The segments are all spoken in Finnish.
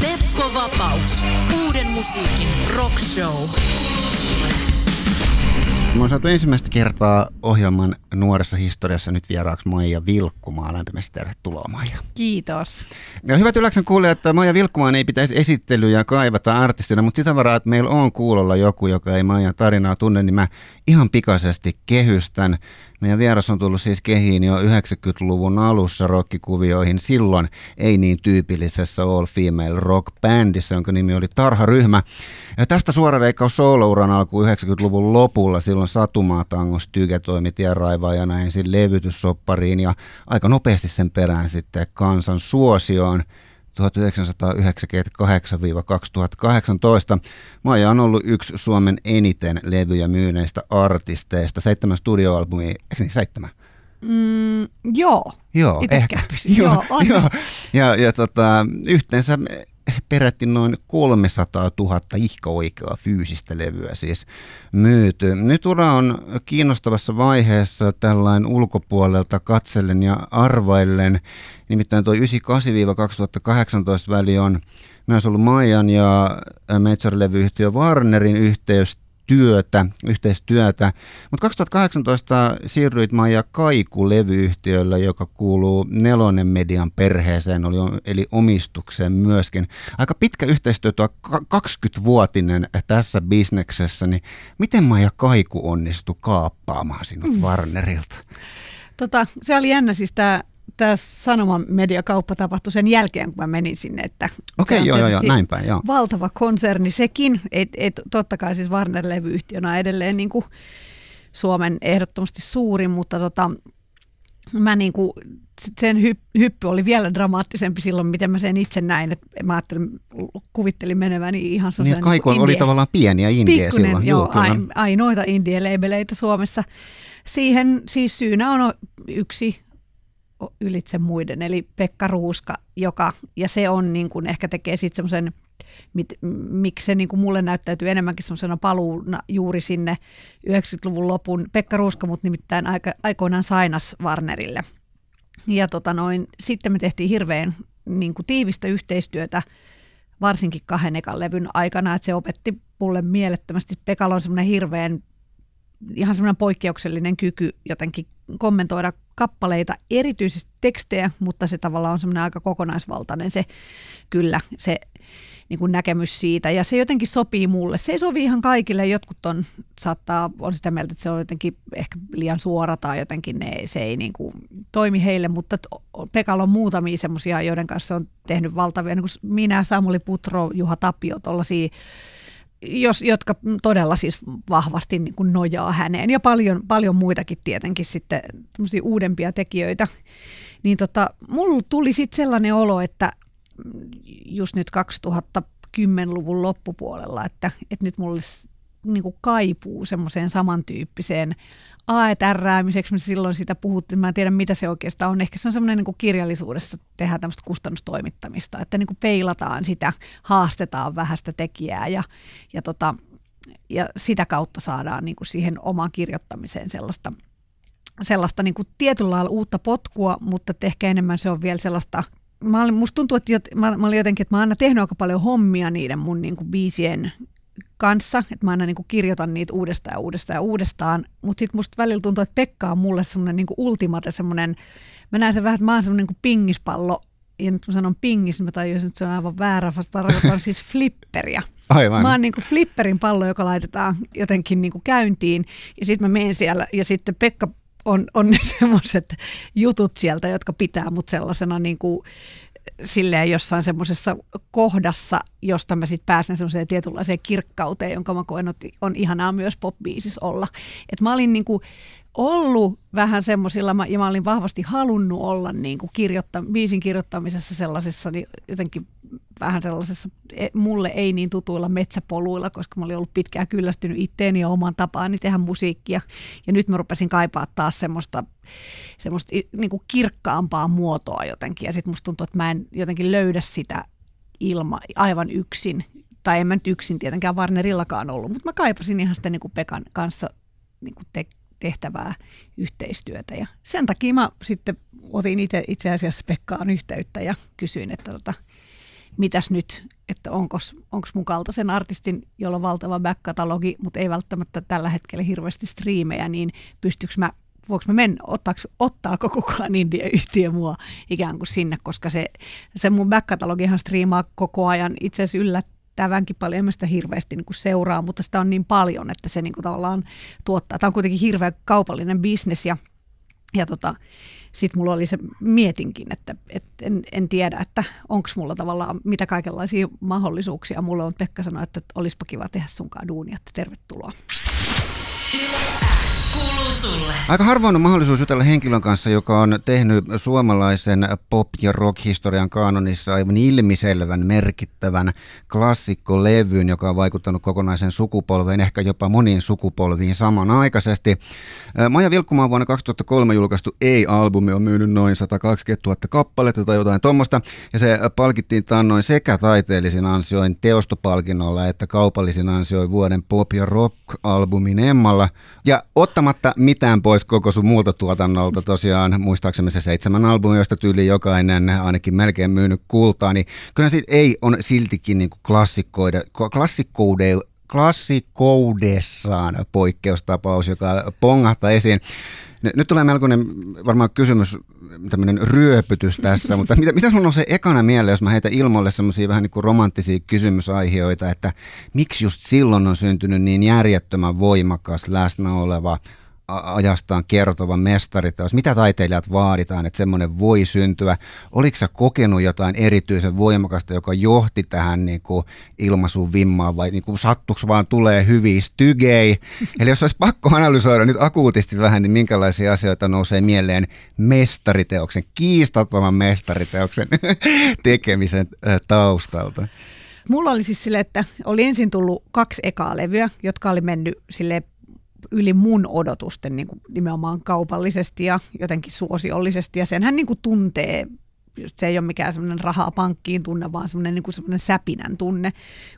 Teppo Vapaus. Uuden musiikin rock show. Me on saatu ensimmäistä kertaa ohjelman nuoressa historiassa nyt vieraaksi Maija Vilkkumaa. Lämpimästi tervetuloa Maija. Kiitos. Ja hyvät Yläksen kuulijat, että Maija Vilkkumaan ei pitäisi esittelyjä kaivata artistina, mutta sitä varaa, että meillä on kuulolla joku, joka ei Maijan tarinaa tunne, niin mä ihan pikaisesti kehystän. Meidän vieras on tullut siis kehiin jo 90-luvun alussa rockikuvioihin, silloin ei niin tyypillisessä all female rock bändissä, jonka nimi oli Tarha-ryhmä. Ja tästä suora veikkaus soolouran alku 90-luvun lopulla, silloin Satumaa Tangos Tyke toimi tienraivaajana ensin levytyssoppariin ja aika nopeasti sen perään sitten kansan suosioon. 1998-2018. Maija on ollut yksi Suomen eniten levyjä myyneistä artisteista. Seitsemän studioalbumia, eikö niin seitsemän? Mm, joo. Joo, Itse ehkä. käpisin. Joo, on. joo. Ja, ja tota, yhteensä peräti noin 300 000 ihka-oikeaa fyysistä levyä siis myyty. Nyt ura on kiinnostavassa vaiheessa tällainen ulkopuolelta katsellen ja arvaillen. Nimittäin tuo 98-2018 väli on myös ollut Maijan ja Metsar-levyyhtiö Warnerin yhteys työtä, yhteistyötä. Mutta 2018 siirryit Maija Kaiku-levyyhtiöllä, joka kuuluu Nelonen Median perheeseen, oli, eli omistukseen myöskin. Aika pitkä yhteistyö, tuo 20-vuotinen tässä bisneksessä, niin miten Maija Kaiku onnistui kaappaamaan sinut mm. Warnerilta? Tota, se oli jännä siis tämä tämä Sanoman mediakauppa tapahtui sen jälkeen, kun mä menin sinne. Että Okei, okay, joo, joo, joo, näin päin, joo. Valtava konserni sekin, että et, totta kai siis Warner-levyyhtiönä on edelleen niin kuin Suomen ehdottomasti suurin, mutta tota, mä niin kuin, sen hy- hyppy oli vielä dramaattisempi silloin, miten mä sen itse näin. että mä ajattelin, kuvittelin meneväni ihan sellaisen... Niin, Kaiku niin oli tavallaan pieniä indie silloin. Joo, Juu, ainoita indie-labeleita Suomessa. Siihen siis syynä on yksi ylitse muiden, eli Pekka Ruuska, joka, ja se on niin kuin, ehkä tekee sitten semmoisen, miksi se niin kuin mulle näyttäytyy enemmänkin semmoisena paluuna juuri sinne 90-luvun lopun. Pekka Ruuska mut nimittäin aika, aikoinaan sainas Warnerille. Ja tota noin, sitten me tehtiin hirveän niin kuin tiivistä yhteistyötä, varsinkin kahden ekan levyn aikana, että se opetti mulle mielettömästi. Pekalla on semmoinen hirveän ihan semmoinen poikkeuksellinen kyky jotenkin kommentoida kappaleita, erityisesti tekstejä, mutta se tavallaan on semmoinen aika kokonaisvaltainen se kyllä se niin kuin näkemys siitä. Ja se jotenkin sopii mulle. Se ei sovi ihan kaikille. Jotkut on, saattaa, on sitä mieltä, että se on jotenkin ehkä liian suora tai jotenkin ne, se ei niin kuin toimi heille. Mutta Pekalla on muutamia semmoisia, joiden kanssa on tehnyt valtavia, niin kuin minä, Samuli Putro, Juha Tapio, tuollaisia jos, jotka todella siis vahvasti niin kuin nojaa häneen. Ja paljon, paljon muitakin tietenkin sitten uudempia tekijöitä, niin tota, mulla tuli sitten sellainen olo, että just nyt 2010-luvun loppupuolella, että, että nyt mulla olisi niin kuin kaipuu semmoiseen samantyyppiseen AETRäämiseksi, me silloin sitä puhuttiin, mä en tiedä mitä se oikeastaan on, ehkä se on semmoinen niin kirjallisuudessa tehdään tämmöistä kustannustoimittamista, että niin kuin peilataan sitä, haastetaan vähän sitä tekijää ja, ja, tota, ja sitä kautta saadaan niin kuin siihen omaan kirjoittamiseen sellaista, sellaista niin kuin tietyllä lailla uutta potkua, mutta ehkä enemmän se on vielä sellaista mä olin, musta tuntuu, että jot, mä, mä olin jotenkin, että mä oon aina tehnyt aika paljon hommia niiden mun niin kuin biisien kanssa, että mä aina niin kuin kirjoitan niitä uudestaan ja uudestaan ja uudestaan, mutta sitten musta välillä tuntuu, että Pekka on mulle semmoinen niin ultimate semmoinen, mä näen sen vähän, että mä oon semmoinen niin pingispallo, ja nyt mä sanon pingis, niin mä tajusin, että se on aivan väärä, vasta tarkoitan siis flipperiä. Aivan. Mä oon niin kuin flipperin pallo, joka laitetaan jotenkin niin kuin käyntiin, ja sitten mä menen siellä, ja sitten Pekka on, on ne semmoiset jutut sieltä, jotka pitää mut sellaisena niin kuin, silleen jossain semmoisessa kohdassa, josta mä sitten pääsen semmoiseen tietynlaiseen kirkkauteen, jonka mä koen, että on ihanaa myös pop olla. Et mä olin niinku ollut vähän semmoisilla, ja mä olin vahvasti halunnut olla niinku kirjoitta, biisin kirjoittamisessa sellaisessa niin jotenkin vähän sellaisessa e, mulle ei niin tutuilla metsäpoluilla, koska mä olin ollut pitkään kyllästynyt itteeni ja oman tapaani tehdä musiikkia. Ja nyt mä rupesin kaipaa taas semmoista, semmoista niin kuin kirkkaampaa muotoa jotenkin. Ja sitten musta tuntuu, että mä en jotenkin löydä sitä ilma aivan yksin. Tai en mä nyt yksin tietenkään Warnerillakaan ollut, mutta mä kaipasin ihan sitä niin kuin Pekan kanssa niin kuin te- tehtävää yhteistyötä. Ja sen takia mä sitten otin itse, itse asiassa Pekkaan yhteyttä ja kysyin, että tota, mitäs nyt, että onko mun kaltaisen artistin, jolla on valtava back-katalogi, mutta ei välttämättä tällä hetkellä hirveästi striimejä, niin pystyykö mä voiko mä mennä, ottaako, ottaako kukaan India-yhtiö mua ikään kuin sinne, koska se, se mun back-katalogihan striimaa koko ajan itse asiassa yllättävänkin paljon, en mä sitä hirveästi niin kuin seuraa, mutta sitä on niin paljon, että se niin kuin tavallaan tuottaa. Tämä on kuitenkin hirveä kaupallinen bisnes ja, ja tota, sitten mulla oli se mietinkin, että, että en, en tiedä, että onko mulla tavallaan mitä kaikenlaisia mahdollisuuksia. Mulla on Pekka sanoi, että olisipa kiva tehdä sunkaan duunia, että tervetuloa. Aika harvoin on mahdollisuus jutella henkilön kanssa, joka on tehnyt suomalaisen pop- ja rock-historian kanonissa aivan ilmiselvän merkittävän klassikkolevyn, joka on vaikuttanut kokonaisen sukupolveen, ehkä jopa moniin sukupolviin samanaikaisesti. Maja Vilkkumaan vuonna 2003 julkaistu Ei-albumi on myynyt noin 120 000 kappaletta tai jotain tuommoista, ja se palkittiin tannoin sekä taiteellisin ansioin teostopalkinnolla että kaupallisin ansioin vuoden pop- ja rock-albumin Emmalla. Ja ottamatta mitään pois koko sun muulta tuotannolta, tosiaan muistaakseni se seitsemän albumia, josta tyyli jokainen ainakin melkein myynyt kultaa, niin kyllä siitä ei on siltikin niin klassikkoide, klassikkoide, klassikoudessaan poikkeustapaus, joka pongahtaa esiin. Nyt tulee melkoinen varmaan kysymys, tämmöinen ryöpytys tässä, mutta mitä, mitä sun on se ekana mieleen, jos mä heitä ilmoille semmoisia vähän niin kuin romanttisia kysymysaiheita, että miksi just silloin on syntynyt niin järjettömän voimakas läsnä oleva ajastaan kertova mestariteos. Mitä taiteilijat vaaditaan, että semmoinen voi syntyä? Oliko sä kokenut jotain erityisen voimakasta, joka johti tähän niin kuin ilmaisuun vimmaan vai niin kuin sattuks vaan tulee hyviä stygei? Eli jos olisi pakko analysoida nyt akuutisti vähän, niin minkälaisia asioita nousee mieleen mestariteoksen, kiistattoman mestariteoksen tekemisen taustalta? Mulla oli siis sille, että oli ensin tullut kaksi ekaa levyä, jotka oli mennyt sille yli mun odotusten niin kuin nimenomaan kaupallisesti ja jotenkin suosiollisesti. Ja senhän niin kuin tuntee, just se ei ole mikään semmoinen rahaa pankkiin tunne, vaan semmoinen, niin kuin semmoinen säpinän tunne,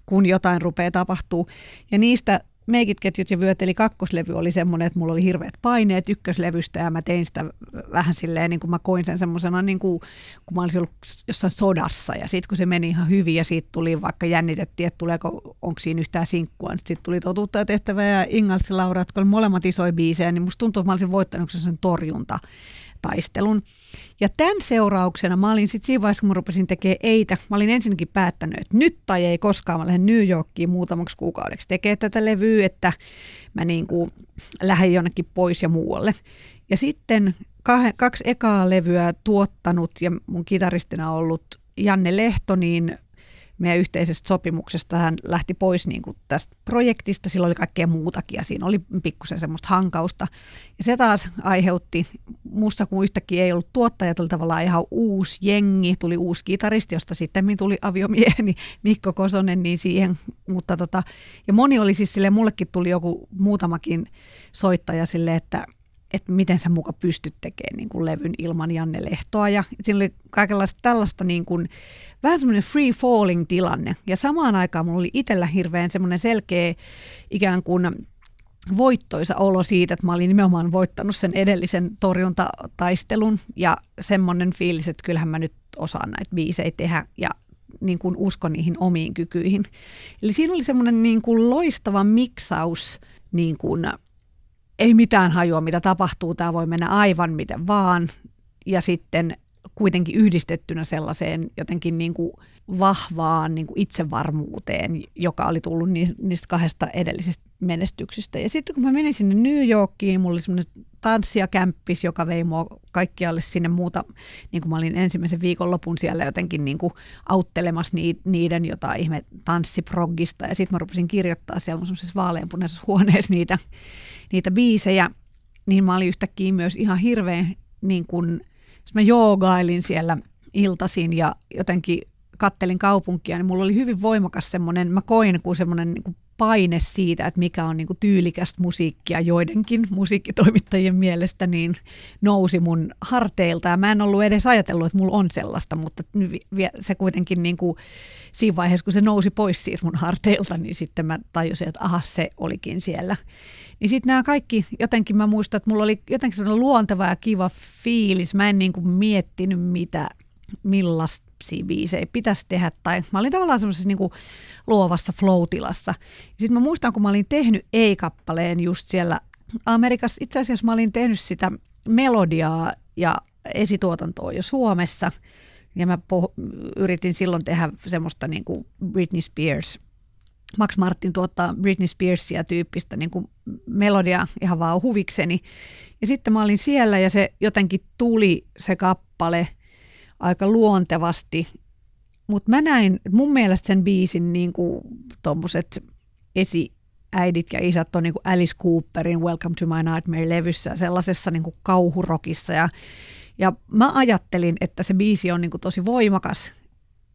kun jotain rupeaa tapahtuu. Ja niistä Meikit, ketjut ja vyöt, eli kakkoslevy oli semmoinen, että mulla oli hirveät paineet ykköslevystä ja mä tein sitä vähän silleen, niin kuin mä koin sen semmoisena, niin kuin, kun mä olisin ollut jossain sodassa ja sitten kun se meni ihan hyvin ja siitä tuli vaikka jännitettiin, että tuleeko, onko siinä yhtään sinkkua, niin sitten tuli totuutta ja tehtävä ja Ingalsi Laura, jotka oli molemmat isoja biisejä, niin musta tuntuu, että mä olisin voittanut sen torjunta taistelun. Ja tämän seurauksena mä olin sitten siinä vaiheessa, kun mä rupesin tekemään eitä, mä olin ensinnäkin päättänyt, että nyt tai ei koskaan, mä lähden New Yorkiin muutamaksi kuukaudeksi tekemään tätä levyä, että mä niin kuin lähden jonnekin pois ja muualle. Ja sitten kaksi ekaa levyä tuottanut ja mun kitaristina ollut Janne Lehto, niin meidän yhteisestä sopimuksesta hän lähti pois niin kuin tästä projektista. Sillä oli kaikkea muutakin ja siinä oli pikkusen semmoista hankausta. Ja se taas aiheutti, musta kun yhtäkkiä ei ollut tuottaja, tuli tavallaan ihan uusi jengi, tuli uusi kitaristi, josta sitten tuli aviomieheni Mikko Kosonen, niin siihen. Mutta tota, ja moni oli siis sille, mullekin tuli joku muutamakin soittaja sille, että – että miten sä muka pystyt tekemään niin kuin levyn ilman Janne Lehtoa. Ja siinä oli kaikenlaista tällaista niin kuin, vähän semmoinen free falling tilanne. Ja samaan aikaan mulla oli itsellä hirveän semmoinen selkeä ikään kuin voittoisa olo siitä, että mä olin nimenomaan voittanut sen edellisen torjuntataistelun ja semmoinen fiilis, että kyllähän mä nyt osaan näitä biisejä tehdä ja niin kuin uskon niihin omiin kykyihin. Eli siinä oli semmoinen niin kuin loistava miksaus niin kuin ei mitään hajua, mitä tapahtuu, tämä voi mennä aivan miten vaan. Ja sitten kuitenkin yhdistettynä sellaiseen jotenkin niin kuin vahvaan niin kuin itsevarmuuteen, joka oli tullut niistä kahdesta edellisestä menestyksistä. Ja sitten kun mä menin sinne New Yorkiin, mulla oli semmoinen tanssijakämppis, joka vei mua kaikkialle sinne muuta, niin kuin mä olin ensimmäisen viikonlopun siellä jotenkin niin kuin auttelemassa niiden jotain ihme tanssiproggista. Ja sitten mä rupesin kirjoittaa siellä semmoisessa vaaleanpunaisessa huoneessa niitä niitä biisejä, niin mä olin yhtäkkiä myös ihan hirveän, niin kun, mä joogailin siellä iltasin ja jotenkin kattelin kaupunkia, niin mulla oli hyvin voimakas semmoinen, mä koin kuin semmoinen niin paine siitä, että mikä on niin tyylikästä musiikkia joidenkin musiikkitoimittajien mielestä, niin nousi mun harteilta. Ja mä en ollut edes ajatellut, että mulla on sellaista, mutta se kuitenkin niin kuin, siinä vaiheessa, kun se nousi pois siitä mun harteilta, niin sitten mä tajusin, että aha, se olikin siellä. Niin sitten nämä kaikki, jotenkin mä muistan, että mulla oli jotenkin sellainen luonteva ja kiva fiilis. Mä en niin kuin miettinyt, mitä, millaista biisejä pitäisi tehdä. Tai mä olin tavallaan semmoisessa niin luovassa flow-tilassa. Sitten mä muistan, kun mä olin tehnyt ei-kappaleen just siellä Amerikassa. Itse asiassa mä olin tehnyt sitä melodiaa ja esituotantoa jo Suomessa. Ja mä poh- yritin silloin tehdä semmoista niin kuin Britney Spears Max Martin tuottaa Britney Spearsia tyyppistä niin kuin melodia ihan vaan huvikseni. Ja sitten mä olin siellä ja se jotenkin tuli se kappale aika luontevasti. Mutta mä näin, mun mielestä sen biisin niin kuin tommoset esiäidit ja isät on niin kuin Alice Cooperin Welcome to my Nightmare-levyssä sellaisessa niin kuin kauhurokissa. Ja, ja mä ajattelin, että se biisi on niin kuin tosi voimakas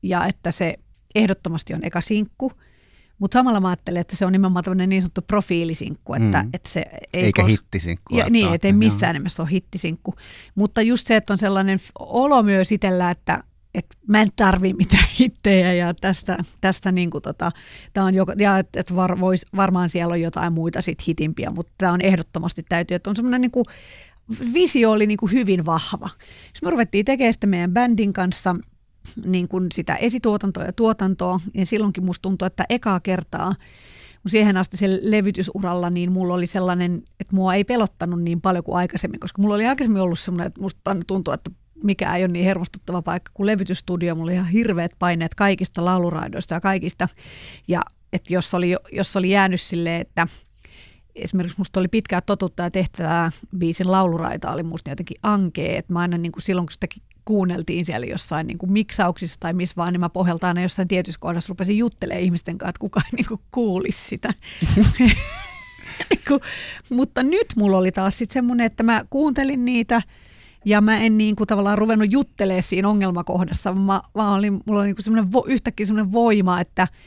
ja että se ehdottomasti on eka sinkku – mutta samalla mä ajattelen, että se on nimenomaan tämmöinen niin sanottu profiilisinkku. Että, mm. että se ei Eikä kos... hittisinkku. Ja, niin, että ei missään nimessä ole hittisinkku. Mutta just se, että on sellainen olo myös itsellä, että, että mä en tarvi mitään hittejä ja tästä, tästä niin kuin tota, tää on joka, ja että et var, vois, varmaan siellä on jotain muita sit hitimpiä, mutta tämä on ehdottomasti täytyy, että on semmoinen niin kuin, visio oli niin kuin hyvin vahva. Jos me ruvettiin tekemään sitä meidän bändin kanssa – niin kuin sitä esituotantoa ja tuotantoa, ja silloinkin musta tuntuu, että ekaa kertaa siihen asti sen levytysuralla, niin mulla oli sellainen, että mua ei pelottanut niin paljon kuin aikaisemmin, koska mulla oli aikaisemmin ollut sellainen, että musta tuntuu, että mikä ei ole niin hermostuttava paikka kuin levytysstudio. Mulla oli ihan hirveät paineet kaikista lauluraidoista ja kaikista. Ja että jos oli, jos oli jäänyt silleen, että esimerkiksi musta oli pitkää totuttaa tehtävää biisin lauluraita oli musta jotenkin ankee, että mä aina niin kuin silloin kun sitä kuunneltiin siellä jossain niin kuin miksauksissa tai missä vaan, niin mä pohjalta aina jossain tietyssä kohdassa rupesin juttelemaan ihmisten kanssa, että kukaan niin kuin kuulisi sitä. Niinku, mutta nyt mulla oli taas sitten semmoinen, että mä kuuntelin niitä ja mä en niin kuin tavallaan ruvennut juttelemaan siinä ongelmakohdassa, vaan, vaan oli, mulla oli niin kuin semmoinen vo, yhtäkkiä semmoinen voima, että –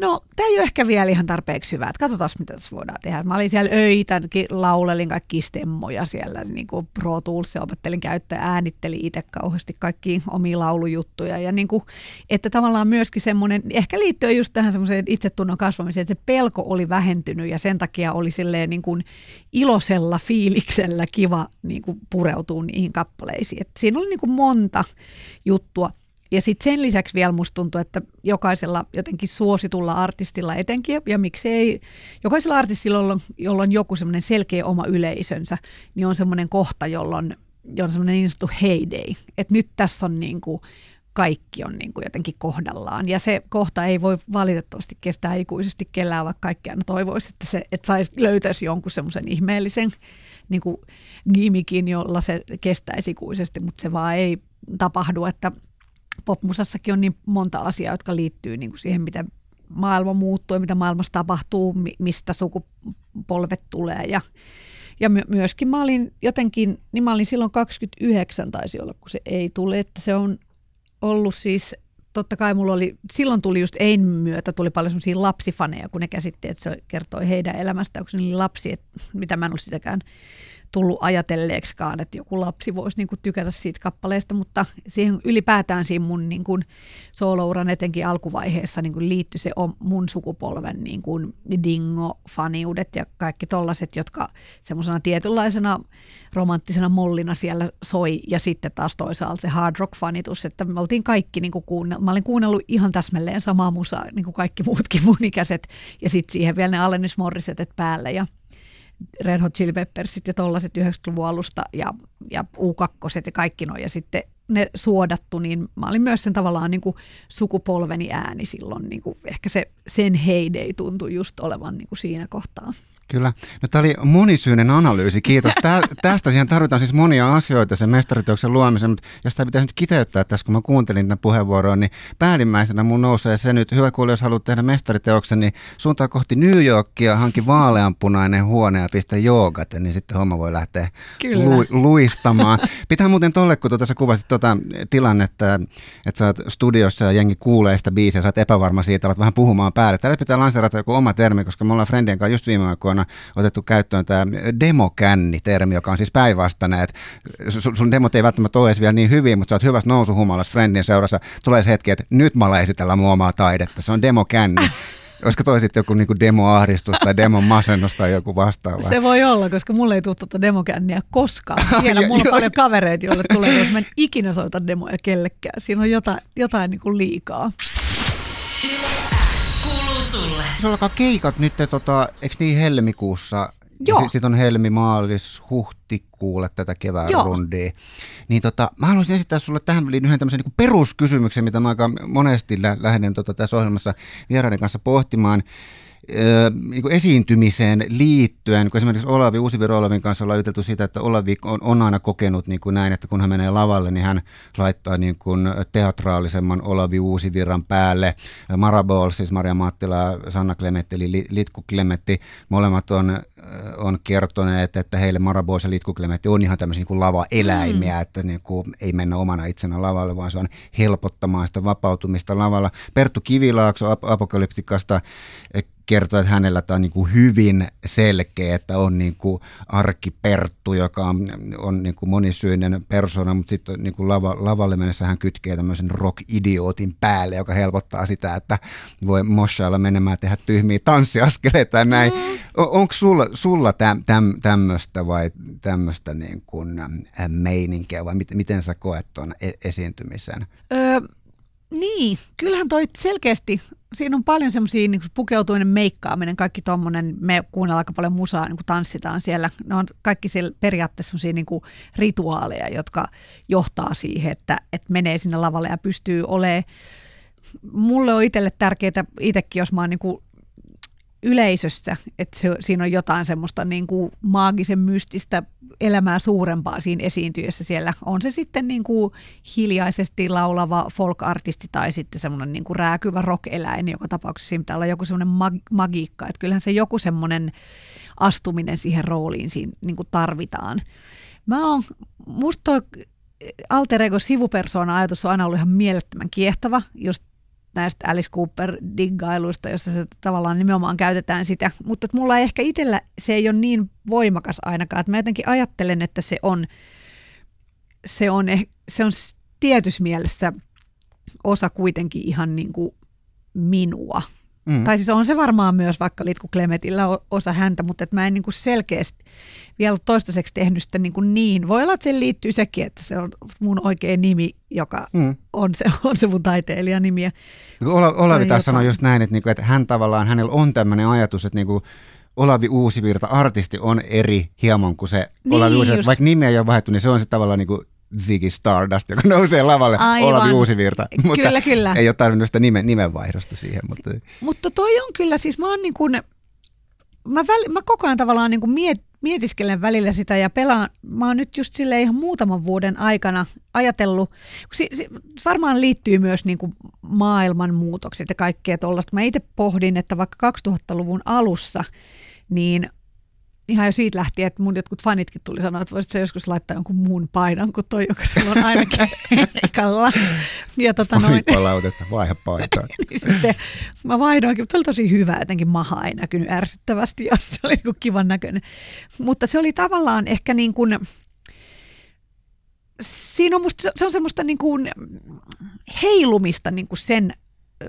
No, tämä ei ole ehkä vielä ihan tarpeeksi hyvä. Että katsotaan, mitä tässä voidaan tehdä. Mä olin siellä öitä, laulelin kaikki stemmoja siellä, niin kuin Pro Tools, opettelin käyttää, äänitteli itse kauheasti kaikki omia laulujuttuja. Ja niin kuin, että tavallaan myöskin semmoinen, ehkä liittyen just tähän semmoiseen itsetunnon kasvamiseen, että se pelko oli vähentynyt ja sen takia oli silleen niin kuin iloisella fiiliksellä kiva niin kuin pureutua niihin kappaleisiin. Et siinä oli niin kuin monta juttua. Ja sitten sen lisäksi vielä musta tuntuu, että jokaisella jotenkin suositulla artistilla etenkin, ja miksei jokaisella artistilla, jolla on, jolla on joku semmoinen selkeä oma yleisönsä, niin on semmoinen kohta, jolloin on semmoinen niin sanottu heyday. Että nyt tässä on niin kuin, kaikki on niin kuin jotenkin kohdallaan. Ja se kohta ei voi valitettavasti kestää ikuisesti kellään, vaikka kaikki aina toivoisi, että, se, että sais, löytäisi jonkun semmoisen ihmeellisen niin kuin gimmickin, jolla se kestäisi ikuisesti, mutta se vaan ei tapahdu, että popmusassakin on niin monta asiaa, jotka liittyy niin kuin siihen, miten maailma muuttuu ja mitä maailmassa tapahtuu, mistä sukupolvet tulee. Ja ja my- myöskin mä olin jotenkin, niin mä olin silloin 29 taisi olla, kun se ei tule, että se on ollut siis, totta kai mulla oli, silloin tuli just Ein myötä, tuli paljon semmoisia lapsifaneja, kun ne käsitti, että se kertoi heidän elämästään, kun se oli lapsi, että mitä mä en ollut sitäkään tullut ajatelleeksikaan, että joku lapsi voisi niin kuin tykätä siitä kappaleesta, mutta siihen ylipäätään siinä mun niin kuin soolouran etenkin alkuvaiheessa niin kuin liittyi se mun sukupolven niin kuin dingo-faniudet ja kaikki tollaiset, jotka semmoisena tietynlaisena romanttisena mollina siellä soi. Ja sitten taas toisaalta se hard rock-fanitus, että me oltiin kaikki niin kuin kuunnell- mä olin kuunnellut ihan täsmälleen samaa musaa niin kuin kaikki muutkin mun ikäiset. Ja sitten siihen vielä ne Alanis Morrisetet päälle. Ja Red Hot Chili Peppersit ja tollaset 90-luvun alusta ja, ja U2 ja kaikki noin ja sitten ne suodattu, niin mä olin myös sen tavallaan niin kuin sukupolveni ääni silloin. Niin kuin ehkä se, sen heide ei tuntu just olevan niin kuin siinä kohtaa. Kyllä. No, tämä oli monisyinen analyysi, kiitos. Tää, tästä siihen tarvitaan siis monia asioita sen mestariteoksen luomisen, mutta jos tämä pitäisi nyt kiteyttää tässä, kun mä kuuntelin tämän puheenvuoron, niin päällimmäisenä mun nousee se nyt, hyvä kuulija, jos haluat tehdä mestariteoksen, niin suuntaa kohti New Yorkia, hanki vaaleanpunainen huone ja pistä joogat, niin sitten homma voi lähteä lu, luistamaan. Pitää muuten tolle, kun tuota, sä kuvasit tuota tilannetta, että sä oot studiossa ja jengi kuulee sitä biisiä, sä oot epävarma siitä, alat vähän puhumaan päälle. Täällä pitää lanseerata joku oma termi, koska me ollaan Friendien kanssa just viime aikoina aikoina otettu käyttöön tämä demokänni-termi, joka on siis päinvastainen, että sun demot ei välttämättä ole edes vielä niin hyvin, mutta sä oot hyvässä nousuhumalassa friendin seurassa. Tulee se hetki, että nyt mä olen esitellä mun omaa taidetta. Se on demokänni. Olisiko toi sitten joku niinku demoahdistus tai demon masennus tai joku vastaava? Se voi olla, koska mulle ei tule tuota demokänniä koskaan. Vielä mulla on paljon kavereita, joille tulee, että mä en ikinä soita demoja kellekään. Siinä on jotain, jotain niinku liikaa sulle. Se alkaa keikat nyt, tota, eikö niin helmikuussa? Joo. Sitten sit on helmi, maalis, huhtikuulle tätä kevään Joo. rundia. Niin tota, mä haluaisin esittää sulle tähän väliin yhden tämmöisen niin peruskysymyksen, mitä mä aika monesti lä- lähden tota, tässä ohjelmassa vieraiden kanssa pohtimaan niin esiintymiseen liittyen, kun esimerkiksi Olavi, Uusiviro Olavin kanssa ollaan juteltu siitä, että Olavi on, on aina kokenut niin kuin näin, että kun hän menee lavalle, niin hän laittaa niin kuin teatraalisemman Olavi Uusivirran päälle. Marabol, siis Maria Mattila ja Sanna Klemetti, eli Litku Klemetti, molemmat on, on kertoneet, että heille Marabol ja Litku Klemetti on ihan tämmöisiä niin lava-eläimiä, mm. että niin kuin ei mennä omana itsenä lavalle, vaan se on helpottamaan sitä vapautumista lavalla. Perttu Kivilaakso Apokalyptikasta kertoi, että hänellä tämä on niin kuin hyvin selkeä, että on niin kuin arkkiperttu, joka on, on niin kuin monisyinen persona, mutta sitten niin kuin lava, lavalle mennessä hän kytkee tämmöisen rock-idiootin päälle, joka helpottaa sitä, että voi moshailla menemään tehdä tyhmiä tanssiaskeleita ja näin. Mm. Onko sulla, sulla täm, täm, tämmöistä vai tämmöistä niin kuin meininkiä vai miten, miten sä koet tuon e- esiintymisen? Öö, niin, kyllähän toi selkeästi, siinä on paljon semmoisia niin pukeutuminen, meikkaaminen, kaikki tuommoinen, me kuunnellaan aika paljon musaa, niin kuin tanssitaan siellä, ne on kaikki siellä periaatteessa semmoisia niin rituaaleja, jotka johtaa siihen, että, että menee sinne lavalle ja pystyy olemaan. Mulle on itselle tärkeää itsekin, jos mä oon niin yleisössä, että se, siinä on jotain semmoista niin kuin maagisen mystistä elämää suurempaa siinä esiintyessä siellä. On se sitten niin kuin hiljaisesti laulava folk-artisti tai sitten semmoinen niin kuin rääkyvä rock-eläin, joka tapauksessa siinä pitää olla joku semmoinen mag- magiikka, että kyllähän se joku semmoinen astuminen siihen rooliin siinä niin kuin tarvitaan. Mä oon, musta toi alter ego sivupersona ajatus on aina ollut ihan mielettömän kiehtova, just näistä Alice Cooper-diggailuista, jossa se tavallaan nimenomaan käytetään sitä, mutta mulla ei ehkä itsellä se ei ole niin voimakas ainakaan, että mä jotenkin ajattelen, että se on, se on, eh, se on tietyssä mielessä osa kuitenkin ihan niin kuin minua. Mm. Tai siis on se varmaan myös vaikka Litku Klemetillä osa häntä, mutta että mä en niin kuin selkeästi vielä toistaiseksi tehnyt sitä niin, kuin niin. Voi olla, että se liittyy sekin, että se on mun oikea nimi, joka mm. on, se, on se mun taiteilijan nimi. Olavi taas sanoi just näin, että, niinku, että hän tavallaan, hänellä on tämmöinen ajatus, että niinku, Olavi Uusivirta, artisti on eri hieman kuin se niin, Olavi Uusivirta. Vaikka nimi ei ole vaihtu, niin se on se tavallaan niin kuin Ziggy Stardust, joka nousee lavalle, Aivan. Olavi Uusivirta. Mutta kyllä, kyllä. Ei ole tarvinnut sitä nimen, nimenvaihdosta siihen. Mutta... mutta toi on kyllä, siis mä oon niin kuin, mä, väl, mä koko ajan tavallaan niin kuin miet, mietiskelen välillä sitä ja pelaan, mä oon nyt just sille ihan muutaman vuoden aikana ajatellut, si, si, varmaan liittyy myös niin kuin maailman muutokset ja kaikkea tuollaista. Mä itse pohdin, että vaikka 2000-luvun alussa, niin ihan jo siitä lähtien, että mun jotkut fanitkin tuli sanoa, että voisitko joskus laittaa jonkun muun paidan kuin toi, joka sulla on ainakin ekalla. Ja tota noin. Palautetta, vaihe paitaa. niin sitten mä vaihdoinkin, mutta se oli tosi hyvä, jotenkin maha ei näkynyt ärsyttävästi ja se oli niin kivan näköinen. Mutta se oli tavallaan ehkä niin kuin, siinä on musta, se on semmoista niin kuin heilumista niin kuin sen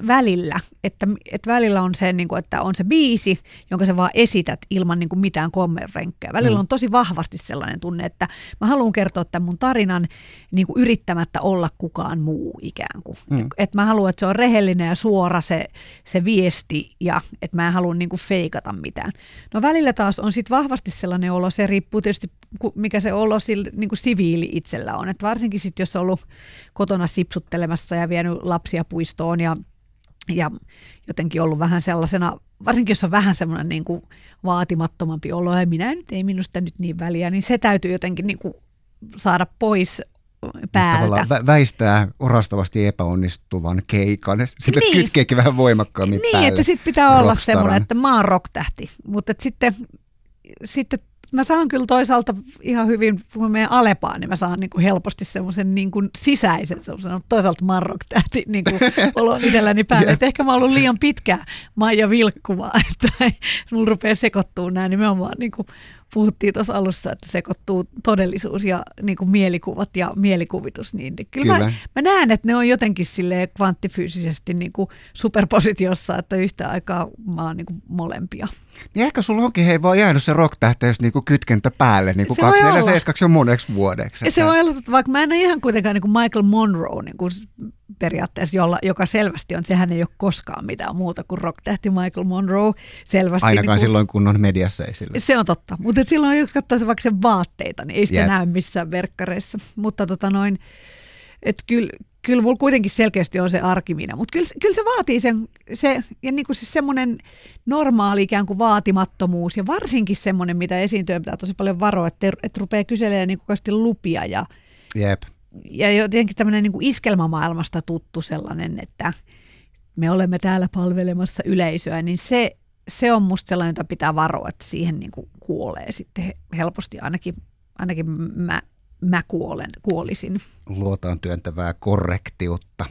välillä, että, että välillä on se, niin kuin, että on se biisi, jonka sä vaan esität ilman niin kuin mitään kommenrenkkejä. Välillä mm. on tosi vahvasti sellainen tunne, että mä haluan kertoa tämän mun tarinan niin kuin yrittämättä olla kukaan muu ikään kuin. Mm. Että mä haluan, että se on rehellinen ja suora se, se viesti ja että mä en halua niin kuin feikata mitään. No välillä taas on sitten vahvasti sellainen olo, se riippuu tietysti mikä se olo sillä, niin kuin siviili itsellä on. Että varsinkin sitten, jos on ollut kotona sipsuttelemassa ja vienyt lapsia puistoon ja ja jotenkin ollut vähän sellaisena varsinkin jos on vähän semmoinen niin kuin vaatimattomampi olo, ja minä nyt ei minusta nyt niin väliä, niin se täytyy jotenkin niin kuin saada pois päältä. Vä- väistää orastavasti epäonnistuvan keikan. Sitten niin. kytkeekin vähän voimakkaammin Niin, päälle. että sitten pitää olla semmoinen, että mä oon rocktähti. Mutta sitten, sitten mä saan kyllä toisaalta ihan hyvin, kun mä menen Alepaan, niin mä saan niin kuin helposti semmoisen niin kuin sisäisen, semmoisen toisaalta mä oon rocktähti niin kuin olon itselläni päälle. Että ehkä mä oon ollut liian pitkään Maija Vilkkumaa, että mulla rupeaa sekoittuu nämä nimenomaan niin kuin puhuttiin tuossa alussa, että sekoittuu todellisuus ja niin kuin mielikuvat ja mielikuvitus, niin kyllä, Kyllä. Mä, mä näen, että ne on jotenkin silleen kvanttifyysisesti niin kuin superpositiossa, että yhtä aikaa mä oon niin kuin molempia. Niin ehkä sulla onkin hei vaan jäänyt se rock-tähteys niinku kytkentä päälle niinku Se voi 247 jo moneksi vuodeksi. Ja se että- voi olla, että vaikka mä en ole ihan kuitenkaan niin kuin Michael Monroe niin kuin periaatteessa, jolla, joka selvästi on, sehän ei ole koskaan mitään muuta kuin rocktähti Michael Monroe. Selvästi Ainakaan niin kuin, silloin, kun on mediassa esillä. Se on totta, mutta et silloin jos katsoo se vaikka sen vaatteita, niin ei sitä Jep. näy missään verkkareissa. Mutta tota noin, että kyllä, kyllä mulla kuitenkin selkeästi on se arkimina, mutta kyllä, kyllä se vaatii sen, se, ja niin kuin siis semmoinen normaali ikään kuin vaatimattomuus, ja varsinkin semmoinen, mitä esiintyjän pitää tosi paljon varoa, että, että rupeaa kyselemään niin kuin lupia, ja, Jep. ja jotenkin tämmöinen niin kuin iskelmämaailmasta tuttu sellainen, että me olemme täällä palvelemassa yleisöä, niin se, se on musta sellainen, jota pitää varoa, että siihen niin kuin kuolee sitten he- helposti, ainakin, ainakin mä, mä kuolen, kuolisin. luotaan työntävää korrektiutta.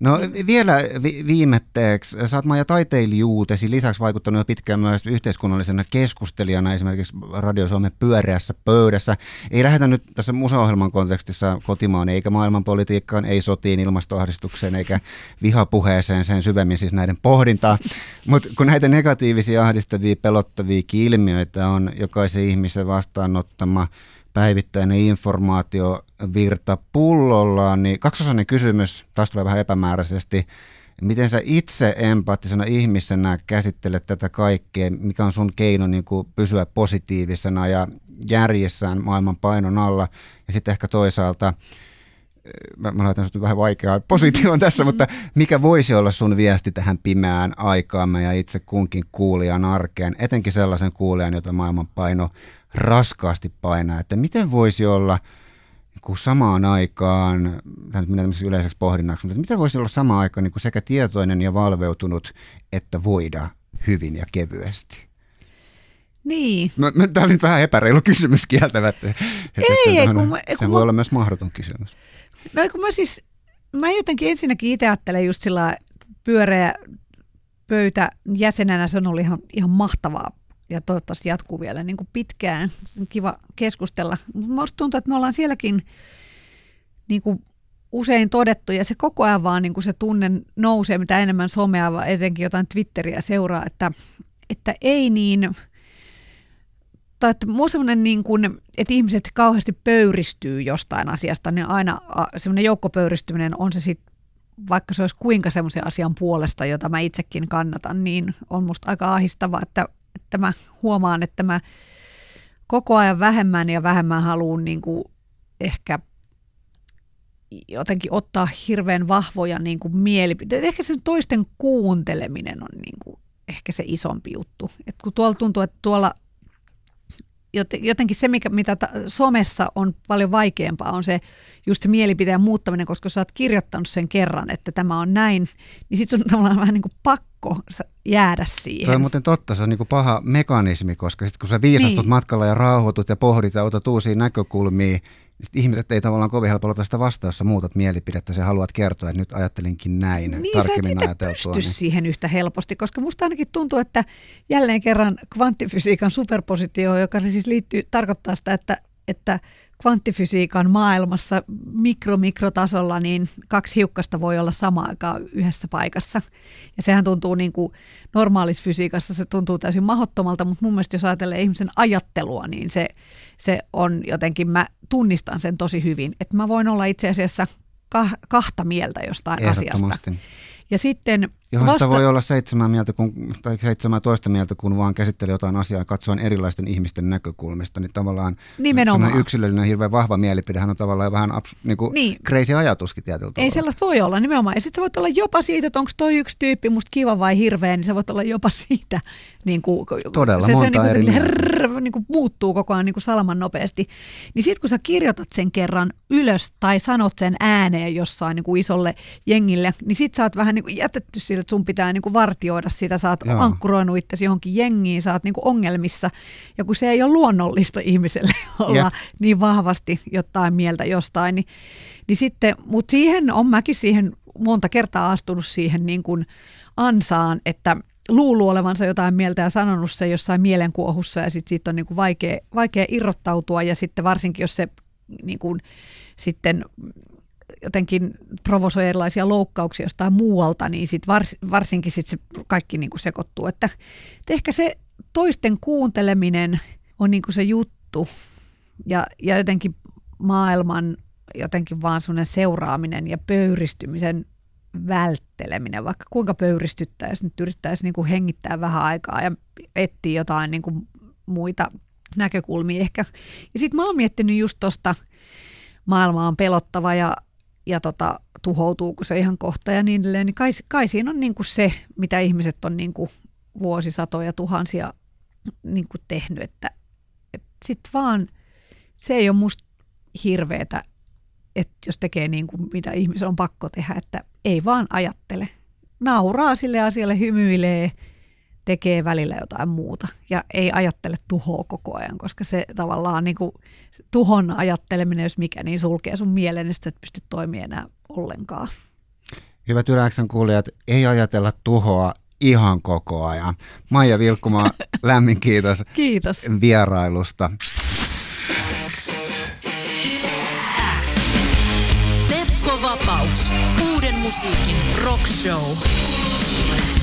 No vielä vi- viimetteeksi, sä oot Maija taiteilijuutesi lisäksi vaikuttanut jo pitkään myös yhteiskunnallisena keskustelijana esimerkiksi Radio Suomen pyöreässä pöydässä. Ei lähdetä nyt tässä musaohjelman kontekstissa kotimaan eikä maailmanpolitiikkaan, ei sotiin, ilmastoahdistukseen eikä vihapuheeseen sen syvemmin siis näiden pohdintaa. Mutta kun näitä negatiivisia, ahdistavia, pelottavia ilmiöitä on jokaisen ihmisen vastaanottama päivittäinen informaatiovirta pullollaan, niin kaksosainen kysymys, taas tulee vähän epämääräisesti. Miten sä itse empaattisena ihmisenä käsittelet tätä kaikkea? Mikä on sun keino niin kuin pysyä positiivisena ja järjessään maailman painon alla? Ja sitten ehkä toisaalta, eh, mä, mä laitan sut nyt vähän vaikeaan positioon tässä, mutta mikä voisi olla sun viesti tähän pimeään aikaamme ja itse kunkin kuulijan arkeen, etenkin sellaisen kuulijan, jota maailman paino raskaasti painaa, että miten voisi olla niin samaan aikaan, tämä nyt menee tämmöiseksi yleiseksi pohdinnaksi, mutta miten voisi olla samaan aikaan niin kuin sekä tietoinen ja valveutunut, että voida hyvin ja kevyesti? Niin, Mä, mä, tämä oli vähän epäreilu kysymys kieltämättä. Ei, Että, kun mä- se kun voi mä- olla myös mahdoton kysymys. no kun mä siis, mä jotenkin ensinnäkin itse ajattelen just sillä pyöreä pöytä jäsenenä, se on ollut ihan, ihan mahtavaa ja toivottavasti jatkuu vielä niin kuin pitkään. Se on kiva keskustella. Mutta musta tuntuu, että me ollaan sielläkin niin kuin usein todettu ja se koko ajan vaan niin kuin se tunne nousee, mitä enemmän somea, etenkin jotain Twitteriä seuraa, että, että ei niin, tai että muu semmoinen niin kuin, että ihmiset kauheasti pöyristyy jostain asiasta, niin aina semmoinen joukkopöyristyminen on se sitten, vaikka se olisi kuinka semmoisen asian puolesta, jota mä itsekin kannatan, niin on musta aika ahistava, että, että mä huomaan, että mä koko ajan vähemmän ja vähemmän haluan niin kuin ehkä jotenkin ottaa hirveän vahvoja niin kuin mielipiteitä. Ehkä sen toisten kuunteleminen on niin kuin ehkä se isompi juttu. Et kun tuolla tuntuu, että tuolla joten- jotenkin se, mikä, mitä ta- somessa on paljon vaikeampaa, on se just se mielipiteen muuttaminen, koska sä oot kirjoittanut sen kerran, että tämä on näin, niin sit sun on tavallaan vähän niin kuin pakko sa- jäädä siihen. Toi on muuten totta, se on niin kuin paha mekanismi, koska sitten kun sä viisastut Niin. matkalla ja rauhoitut ja pohdit ja otat uusia näkökulmia, niin sit ihmiset ei tavallaan kovin helpolla jos sä muutat mielipidettä, sä haluat kertoa, että nyt ajattelinkin näin, niin sä et tarkemmin ajateltua. pysty Niin. siihen yhtä helposti, koska musta ainakin tuntuu, että jälleen kerran kvanttifysiikan superpositio, joka se siis liittyy, tarkoittaa sitä, että, että kvanttifysiikan maailmassa mikro-mikrotasolla niin kaksi hiukkasta voi olla samaan aikaan yhdessä paikassa. Ja sehän tuntuu niin kuin normaalissa fysiikassa, se tuntuu täysin mahdottomalta, mutta mun mielestä jos ajattelee ihmisen ajattelua, niin se, se on jotenkin, mä tunnistan sen tosi hyvin, että mä voin olla itse asiassa kah- kahta mieltä jostain asiasta. Ja sitten Johon Vasta- sitä voi olla seitsemän mieltä kun, tai 17 mieltä, kun vaan käsittelee jotain asiaa katsoen erilaisten ihmisten näkökulmista, niin tavallaan Nimenomaan. yksilöllinen hirveän vahva mielipidehän on tavallaan vähän abs, niin kuin Niin. crazy ajatuskin tietyllä Ei tavalla. sellaista voi olla nimenomaan. Ja sitten sä voit olla jopa siitä, että onko toi yksi tyyppi musta kiva vai hirveä, niin sä voit olla jopa siitä. Niin kuin, Todella, se, se monta niin kuin, eri sille herr, niin kuin muuttuu koko ajan niin kuin salaman nopeasti. Niin sitten kun sä kirjoitat sen kerran ylös tai sanot sen ääneen jossain niin kuin isolle jengille, niin sit sä oot vähän niin kuin jätetty sille, että sun pitää niin kuin vartioida sitä. Sä oot Joo. ankkuroinut itsesi johonkin jengiin, sä oot niin kuin ongelmissa. Ja kun se ei ole luonnollista ihmiselle olla Jep. niin vahvasti jotain mieltä jostain, niin, niin sitten, mutta siihen on mäkin siihen monta kertaa astunut siihen niin kuin ansaan, että luulu olevansa jotain mieltä ja sanonut se jossain mielenkuohussa ja sitten siitä on niin kuin vaikea, vaikea irrottautua ja sitten varsinkin jos se niin kuin, sitten jotenkin provosoi erilaisia loukkauksia jostain muualta, niin sit vars, varsinkin sit se kaikki niin kuin sekoittuu. Että, että ehkä se toisten kuunteleminen on niin kuin se juttu ja, ja jotenkin maailman jotenkin vaan seuraaminen ja pöyristymisen vältteleminen, vaikka kuinka pöyristyttäisiin, nyt yrittäisi niin kuin hengittää vähän aikaa ja etsiä jotain niin kuin muita näkökulmia ehkä. Ja sitten mä oon miettinyt just tosta, maailma on pelottava ja, ja tota, tuhoutuuko se ihan kohta ja niin edelleen, niin kai, kai siinä on niin kuin se, mitä ihmiset on niin kuin vuosisatoja, tuhansia niin kuin tehnyt, että, että sitten vaan se ei ole musta hirveetä, että jos tekee niin kuin mitä ihmisen on pakko tehdä, että ei vaan ajattele. Nauraa sille asialle, hymyilee, tekee välillä jotain muuta ja ei ajattele tuhoa koko ajan, koska se tavallaan niin kuin, se tuhon ajatteleminen, jos mikä, niin sulkee sun mielen, niin sä et pysty toimimaan enää ollenkaan. Hyvät Yläksän kuulijat, ei ajatella tuhoa ihan koko ajan. Maija Vilkkumaa, lämmin kiitos Kiitos. vierailusta. musiikin rock show.